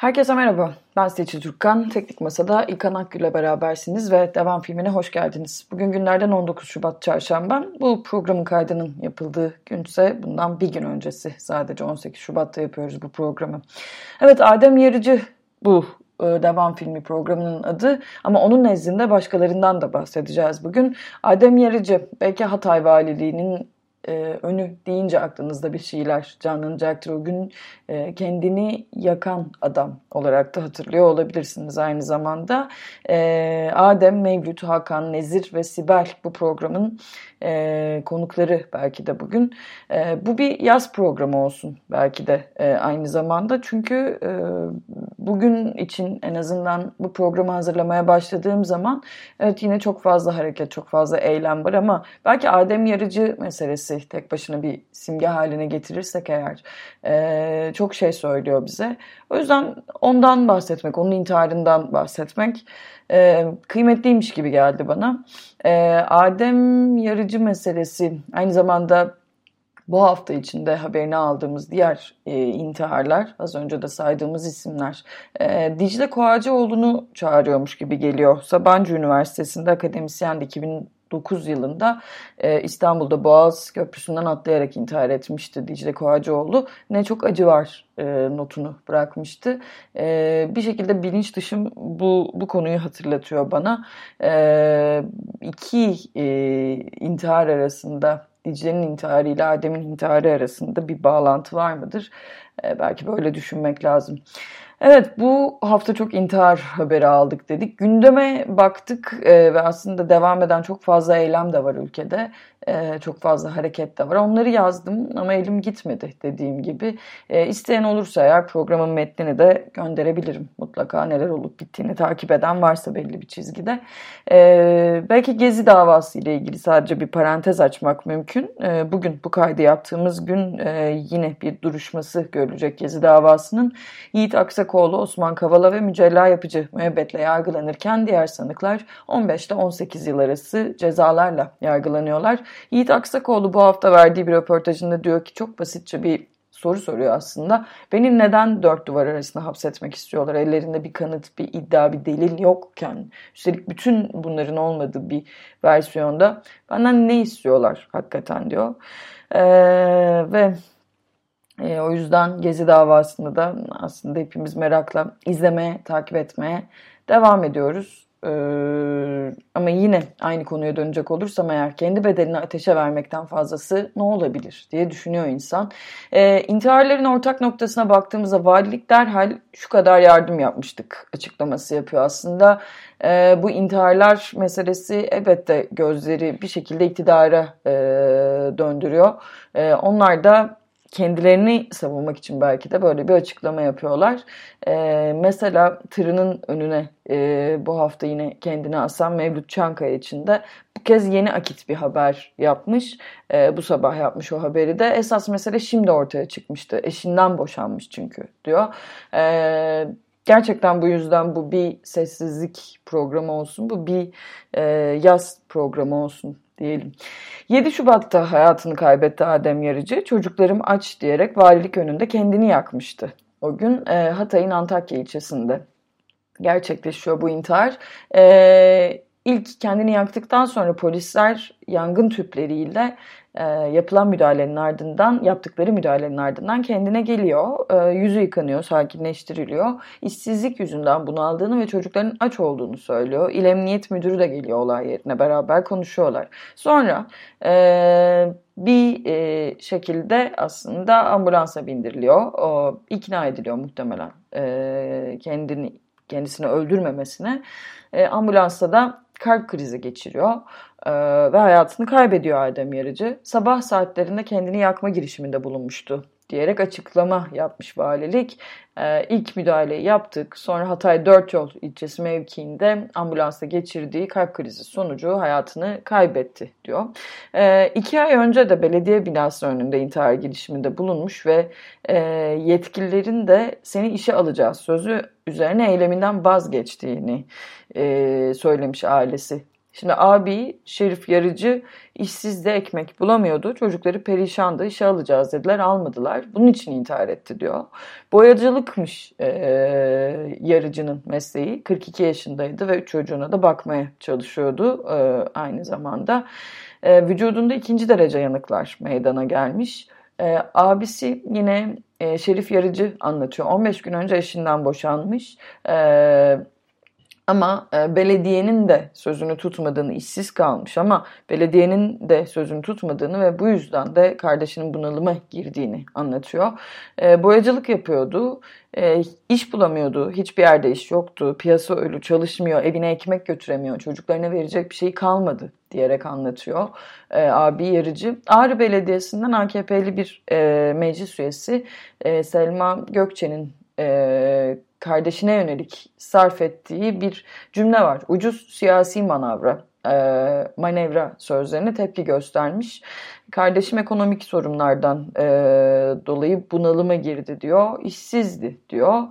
Herkese merhaba. Ben Seçil Türkkan. Teknik Masa'da İlkan Akgül'le berabersiniz ve devam filmine hoş geldiniz. Bugün günlerden 19 Şubat Çarşamba. Bu programın kaydının yapıldığı günse bundan bir gün öncesi. Sadece 18 Şubat'ta yapıyoruz bu programı. Evet Adem Yarıcı bu e, devam filmi programının adı ama onun nezdinde başkalarından da bahsedeceğiz bugün. Adem Yarıcı belki Hatay Valiliği'nin e, önü deyince aklınızda bir şeyler canlanacaktır. O gün e, kendini yakan adam olarak da hatırlıyor olabilirsiniz aynı zamanda. E, Adem, Mevlüt, Hakan, Nezir ve Sibel bu programın e, konukları belki de bugün. E, bu bir yaz programı olsun belki de e, aynı zamanda. Çünkü e, bugün için en azından bu programı hazırlamaya başladığım zaman evet yine çok fazla hareket, çok fazla eylem var ama belki Adem Yarıcı meselesi tek başına bir simge haline getirirsek eğer e, çok şey söylüyor bize. O yüzden ondan bahsetmek, onun intiharından bahsetmek e, kıymetliymiş gibi geldi bana. E, Adem Yarıcı meselesi aynı zamanda bu hafta içinde haberini aldığımız diğer e, intiharlar, az önce de saydığımız isimler, e, Dicle Koğacıoğlu'nu çağırıyormuş gibi geliyor. Sabancı Üniversitesi'nde akademisyen 2000 2009 yılında e, İstanbul'da Boğaz Köprüsü'nden atlayarak intihar etmişti Dicle Koğacıoğlu. Ne çok acı var e, notunu bırakmıştı. E, bir şekilde bilinç dışım bu, bu konuyu hatırlatıyor bana. E, iki e, intihar arasında Dicle'nin intiharı ile Adem'in intiharı arasında bir bağlantı var mıdır? E, belki böyle düşünmek lazım. Evet bu hafta çok intihar haberi aldık dedik. Gündeme baktık e, ve aslında devam eden çok fazla eylem de var ülkede. E, çok fazla hareket de var. Onları yazdım ama elim gitmedi dediğim gibi. E, isteyen olursa eğer programın metnini de gönderebilirim. Mutlaka neler olup bittiğini takip eden varsa belli bir çizgide. E, belki Gezi davası ile ilgili sadece bir parantez açmak mümkün. E, bugün bu kaydı yaptığımız gün e, yine bir duruşması görülecek Gezi davasının. Yiğit Aksakoğlu, Osman Kavala ve Mücella Yapıcı müebbetle yargılanırken diğer sanıklar 15 ile 18 yıl arası cezalarla yargılanıyorlar. Yiğit Aksakoğlu bu hafta verdiği bir röportajında diyor ki çok basitçe bir soru soruyor aslında. Beni neden dört duvar arasında hapsetmek istiyorlar? Ellerinde bir kanıt, bir iddia, bir delil yokken. Üstelik bütün bunların olmadığı bir versiyonda benden ne istiyorlar hakikaten diyor. Ee, ve e, o yüzden Gezi davasını da aslında hepimiz merakla izlemeye, takip etmeye devam ediyoruz. Ee, ama yine aynı konuya dönecek olursam eğer kendi bedelini ateşe vermekten fazlası ne olabilir diye düşünüyor insan. Ee, intiharların ortak noktasına baktığımızda valilik derhal şu kadar yardım yapmıştık açıklaması yapıyor aslında. Ee, bu intiharlar meselesi elbette gözleri bir şekilde iktidara e, döndürüyor. E, onlar da kendilerini savunmak için belki de böyle bir açıklama yapıyorlar. Ee, mesela tırının önüne e, bu hafta yine kendini asan Mevlüt Çankaya için de bu kez yeni akit bir haber yapmış. E, bu sabah yapmış o haberi de. Esas mesele şimdi ortaya çıkmıştı. Eşinden boşanmış çünkü diyor. E, gerçekten bu yüzden bu bir sessizlik programı olsun. Bu bir e, yaz programı olsun diyelim. 7 Şubat'ta hayatını kaybetti Adem Yarıcı. Çocuklarım aç diyerek valilik önünde kendini yakmıştı. O gün e, Hatay'ın Antakya ilçesinde gerçekleşiyor bu intihar. E, ilk kendini yaktıktan sonra polisler yangın tüpleriyle e, yapılan müdahalenin ardından, yaptıkları müdahalenin ardından kendine geliyor. E, yüzü yıkanıyor, sakinleştiriliyor. İşsizlik yüzünden bunu aldığını ve çocukların aç olduğunu söylüyor. İl Emniyet Müdürü de geliyor olay yerine beraber konuşuyorlar. Sonra e, bir e, şekilde aslında ambulansa bindiriliyor. O, ikna ediliyor muhtemelen e, kendini kendisini öldürmemesine. E, ambulansta da kalp krizi geçiriyor e, ve hayatını kaybediyor Adem Yarıcı. Sabah saatlerinde kendini yakma girişiminde bulunmuştu diyerek açıklama yapmış valilik. Ee, ilk müdahaleyi yaptık. Sonra Hatay Dört Yol ilçesi mevkiinde ambulansla geçirdiği kalp krizi sonucu hayatını kaybetti diyor. Ee, iki ay önce de belediye binası önünde intihar girişiminde bulunmuş ve e, yetkililerin de seni işe alacağız sözü üzerine eyleminden vazgeçtiğini e, söylemiş ailesi Şimdi abi Şerif Yarıcı işsiz de ekmek bulamıyordu. Çocukları perişandı işe alacağız dediler almadılar. Bunun için intihar etti diyor. Boyacılıkmış e, Yarıcı'nın mesleği. 42 yaşındaydı ve 3 çocuğuna da bakmaya çalışıyordu e, aynı zamanda. E, vücudunda ikinci derece yanıklar meydana gelmiş. E, abisi yine e, Şerif Yarıcı anlatıyor. 15 gün önce eşinden boşanmış. E, ama e, belediyenin de sözünü tutmadığını, işsiz kalmış ama belediyenin de sözünü tutmadığını ve bu yüzden de kardeşinin bunalıma girdiğini anlatıyor. E, boyacılık yapıyordu, e, iş bulamıyordu, hiçbir yerde iş yoktu, piyasa ölü, çalışmıyor, evine ekmek götüremiyor, çocuklarına verecek bir şey kalmadı diyerek anlatıyor e, abi yarıcı. Ağrı Belediyesi'nden AKP'li bir e, meclis üyesi e, Selma Gökçe'nin e, kardeşine yönelik sarf ettiği bir cümle var. Ucuz siyasi manavra, e, manevra sözlerine tepki göstermiş. Kardeşim ekonomik sorunlardan e, dolayı bunalıma girdi diyor, işsizdi diyor.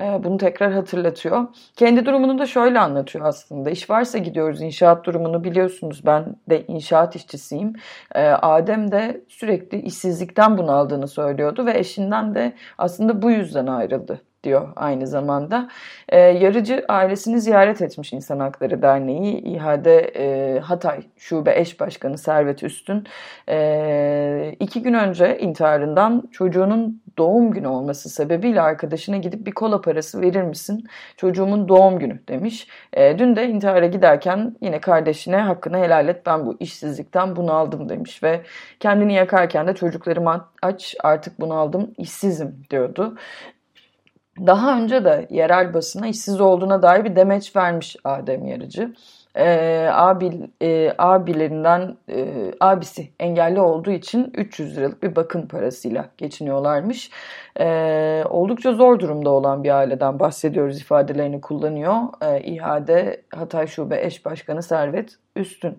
E, bunu tekrar hatırlatıyor. Kendi durumunu da şöyle anlatıyor aslında. İş varsa gidiyoruz inşaat durumunu biliyorsunuz. Ben de inşaat işçisiyim. E, Adem de sürekli işsizlikten bunaldığını söylüyordu ve eşinden de aslında bu yüzden ayrıldı diyor aynı zamanda. E, yarıcı ailesini ziyaret etmiş İnsan Hakları Derneği. İHA'de e, Hatay Şube Eş Başkanı Servet Üstün e, iki gün önce intiharından çocuğunun doğum günü olması sebebiyle arkadaşına gidip bir kola parası verir misin? Çocuğumun doğum günü demiş. E, dün de intihara giderken yine kardeşine hakkını helal et ben bu işsizlikten bunu aldım demiş ve kendini yakarken de çocuklarım aç artık bunu aldım işsizim diyordu. Daha önce de yerel basına işsiz olduğuna dair bir demeç vermiş Adem Yarıcı. Ee, abi, e, abilerinden e, abisi engelli olduğu için 300 liralık bir bakım parasıyla geçiniyorlarmış. Ee, oldukça zor durumda olan bir aileden bahsediyoruz ifadelerini kullanıyor. Ee, İHA'de Hatay Şube Eş Başkanı Servet Üstün.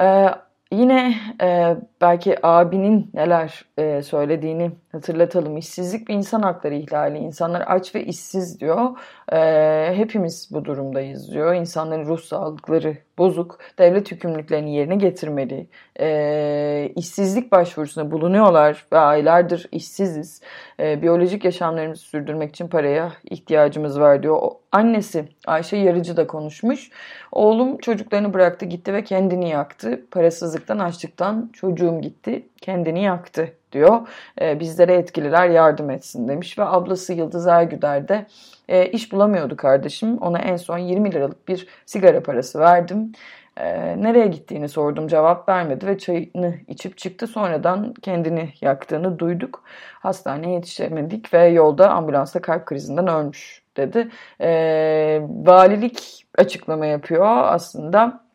Ee, Yine e, belki abinin neler e, söylediğini hatırlatalım. İşsizlik bir insan hakları ihlali. İnsanlar aç ve işsiz diyor. E, hepimiz bu durumdayız diyor. İnsanların ruh sağlıkları bozuk. Devlet hükümlülüklerini yerine getirmeli. E, işsizlik başvurusunda bulunuyorlar ve aylardır işsiziz. E, biyolojik yaşamlarımızı sürdürmek için paraya ihtiyacımız var diyor. O, annesi Ayşe Yarıcı da konuşmuş. Oğlum çocuklarını bıraktı gitti ve kendini yaktı. Parasızlıktan açlıktan çocuğum gitti kendini yaktı diyor. E, bizlere etkililer yardım etsin demiş ve ablası Yıldız Ergüder de e, iş bulamıyordu kardeşim. Ona en son 20 liralık bir sigara parası verdim. E, nereye gittiğini sordum cevap vermedi ve çayını içip çıktı. Sonradan kendini yaktığını duyduk. Hastaneye yetişemedik ve yolda ambulansta kalp krizinden ölmüş dedi. E, valilik açıklama yapıyor aslında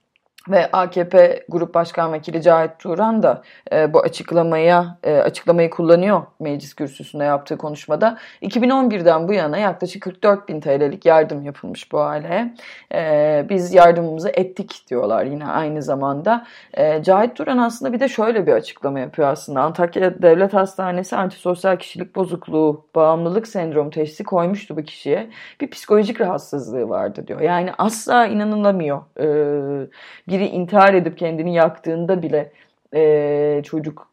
ve AKP Grup Başkan Vekili Cahit Turan da e, bu açıklamaya e, açıklamayı kullanıyor meclis kürsüsünde yaptığı konuşmada. 2011'den bu yana yaklaşık 44 bin TL'lik yardım yapılmış bu aileye. E, biz yardımımızı ettik diyorlar yine aynı zamanda. E, Cahit Turan aslında bir de şöyle bir açıklama yapıyor aslında. Antakya Devlet Hastanesi antisosyal kişilik bozukluğu, bağımlılık sendromu teşhisi koymuştu bu kişiye. Bir psikolojik rahatsızlığı vardı diyor. Yani asla inanılamıyor. E, biri intihar edip kendini yaktığında bile e, çocuk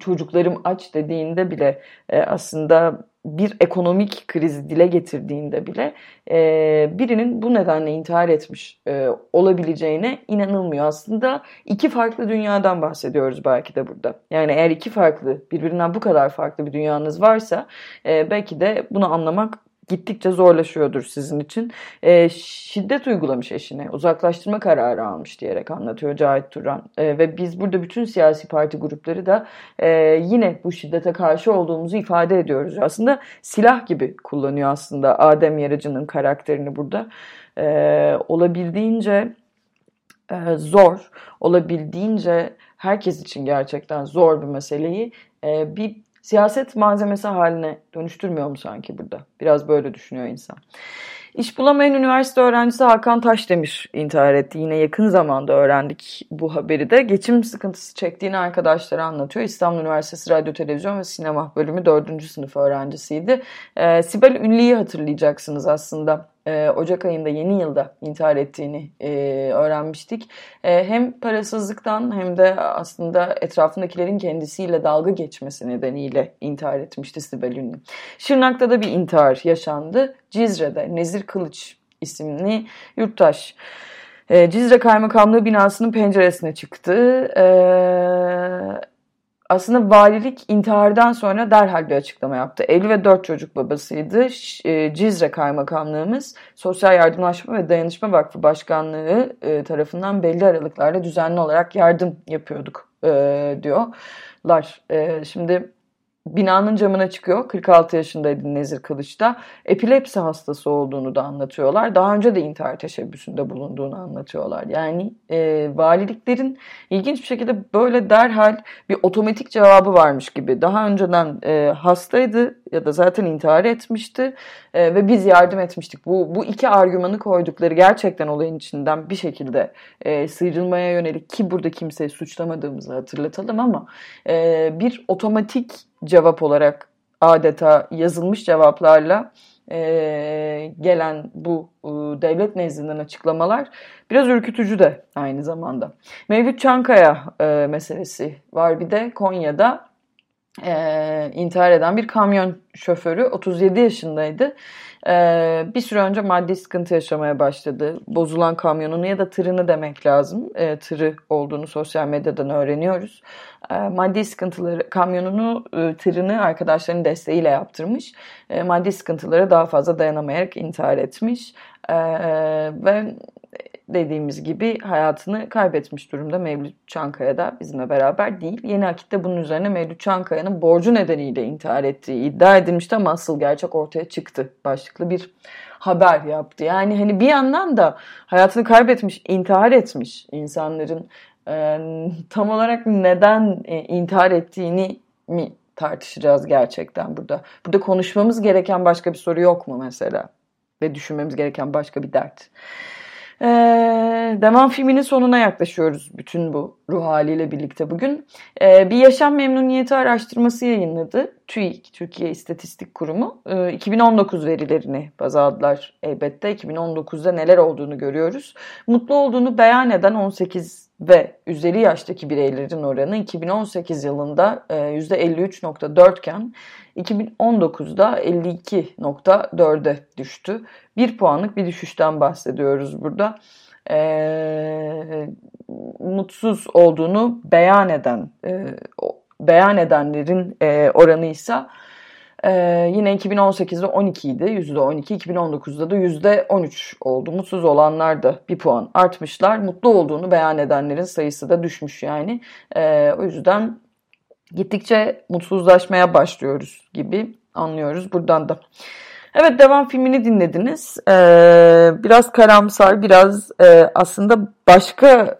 çocuklarım aç dediğinde bile e, aslında bir ekonomik krizi dile getirdiğinde bile e, birinin bu nedenle intihar etmiş e, olabileceğine inanılmıyor. Aslında iki farklı dünyadan bahsediyoruz belki de burada. Yani eğer iki farklı birbirinden bu kadar farklı bir dünyanız varsa e, belki de bunu anlamak gittikçe zorlaşıyordur sizin için. E, şiddet uygulamış eşine, uzaklaştırma kararı almış diyerek anlatıyor Cahit Turan. E, ve biz burada bütün siyasi parti grupları da e, yine bu şiddete karşı olduğumuzu ifade ediyoruz. Aslında silah gibi kullanıyor aslında Adem Yarıcı'nın karakterini burada. E, olabildiğince e, zor, olabildiğince herkes için gerçekten zor bir meseleyi e, bir siyaset malzemesi haline dönüştürmüyor mu sanki burada? Biraz böyle düşünüyor insan. İş bulamayan üniversite öğrencisi Hakan Taşdemir intihar etti. Yine yakın zamanda öğrendik bu haberi de. Geçim sıkıntısı çektiğini arkadaşları anlatıyor. İstanbul Üniversitesi Radyo, Televizyon ve Sinema bölümü 4. sınıf öğrencisiydi. Ee, Sibel Ünlü'yü hatırlayacaksınız aslında e, Ocak ayında yeni yılda intihar ettiğini e, öğrenmiştik. E, hem parasızlıktan hem de aslında etrafındakilerin kendisiyle dalga geçmesi nedeniyle intihar etmişti Sibel Ünlü. Şırnak'ta da bir intihar yaşandı. Cizre'de Nezir Kılıç isimli yurttaş Cizre Kaymakamlığı binasının penceresine çıktı. E, aslında valilik intihardan sonra derhal bir açıklama yaptı. 50 ve 4 çocuk babasıydı. E, Cizre Kaymakamlığımız Sosyal Yardımlaşma ve Dayanışma Vakfı Başkanlığı e, tarafından belli aralıklarla düzenli olarak yardım yapıyorduk e, diyorlar. Şimdi binanın camına çıkıyor. 46 yaşındaydı Nezir Kılıç'ta. Epilepsi hastası olduğunu da anlatıyorlar. Daha önce de intihar teşebbüsünde bulunduğunu anlatıyorlar. Yani e, valiliklerin ilginç bir şekilde böyle derhal bir otomatik cevabı varmış gibi. Daha önceden e, hastaydı ya da zaten intihar etmişti e, ve biz yardım etmiştik. Bu, bu iki argümanı koydukları gerçekten olayın içinden bir şekilde e, sıyrılmaya yönelik ki burada kimseyi suçlamadığımızı hatırlatalım ama e, bir otomatik cevap olarak adeta yazılmış cevaplarla e, gelen bu e, devlet nezdinden açıklamalar biraz ürkütücü de aynı zamanda. Mevlüt Çankaya e, meselesi var bir de Konya'da e, intihar eden bir kamyon şoförü 37 yaşındaydı. E, bir süre önce maddi sıkıntı yaşamaya başladı. Bozulan kamyonunu ya da tırını demek lazım. E, tırı olduğunu sosyal medyadan öğreniyoruz. E, maddi sıkıntıları, kamyonunu, e, tırını arkadaşlarının desteğiyle yaptırmış. E, maddi sıkıntılara daha fazla dayanamayarak intihar etmiş. E, ve dediğimiz gibi hayatını kaybetmiş durumda Mevlüt Çankaya da bizimle beraber değil. Yeni Akit'te bunun üzerine Mevlüt Çankaya'nın borcu nedeniyle intihar ettiği iddia edilmişti ama asıl gerçek ortaya çıktı başlıklı bir haber yaptı. Yani hani bir yandan da hayatını kaybetmiş, intihar etmiş insanların e, tam olarak neden e, intihar ettiğini mi tartışacağız gerçekten burada. Burada konuşmamız gereken başka bir soru yok mu mesela? Ve düşünmemiz gereken başka bir dert. Ee, devam filminin sonuna yaklaşıyoruz bütün bu ruh haliyle birlikte bugün. Ee, bir yaşam memnuniyeti araştırması yayınladı. TÜİK, Türkiye İstatistik Kurumu. Ee, 2019 verilerini baz aldılar elbette. 2019'da neler olduğunu görüyoruz. Mutlu olduğunu beyan eden 18 ve üzeri yaştaki bireylerin oranı 2018 yılında %53.4 e, iken 2019'da 52.4'e düştü. Bir puanlık bir düşüşten bahsediyoruz burada. E, mutsuz olduğunu beyan eden e, beyan edenlerin e, oranı ise e, yine 2018'de 12 idi. %12. 2019'da da %13 oldu. Mutsuz olanlar da bir puan artmışlar. Mutlu olduğunu beyan edenlerin sayısı da düşmüş yani. E, o yüzden gittikçe mutsuzlaşmaya başlıyoruz gibi anlıyoruz buradan da. Evet devam filmini dinlediniz. Ee, biraz karamsar, biraz e, aslında başka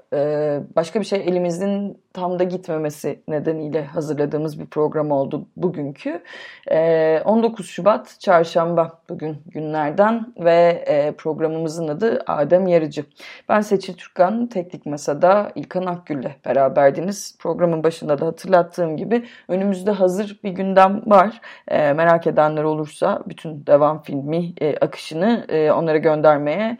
başka bir şey elimizin tam da gitmemesi nedeniyle hazırladığımız bir program oldu bugünkü. E, 19 Şubat Çarşamba bugün günlerden ve e, programımızın adı Adem Yarıcı. Ben Seçil Türkan, Teknik Masa'da İlkan Akgül'le beraberdiniz. Programın başında da hatırlattığım gibi önümüzde hazır bir gündem var. E, merak edenler olursa bütün devam filmi e, akışını e, onlara göndermeye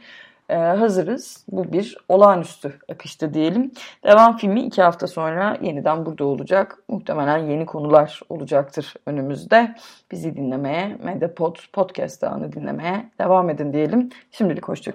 e, hazırız. Bu bir olağanüstü akışta diyelim. Devam filmi iki hafta sonra yeniden burada olacak. Muhtemelen yeni konular olacaktır önümüzde. Bizi dinlemeye, Medepod podcast ağını dinlemeye devam edin diyelim. Şimdilik hoşçakalın.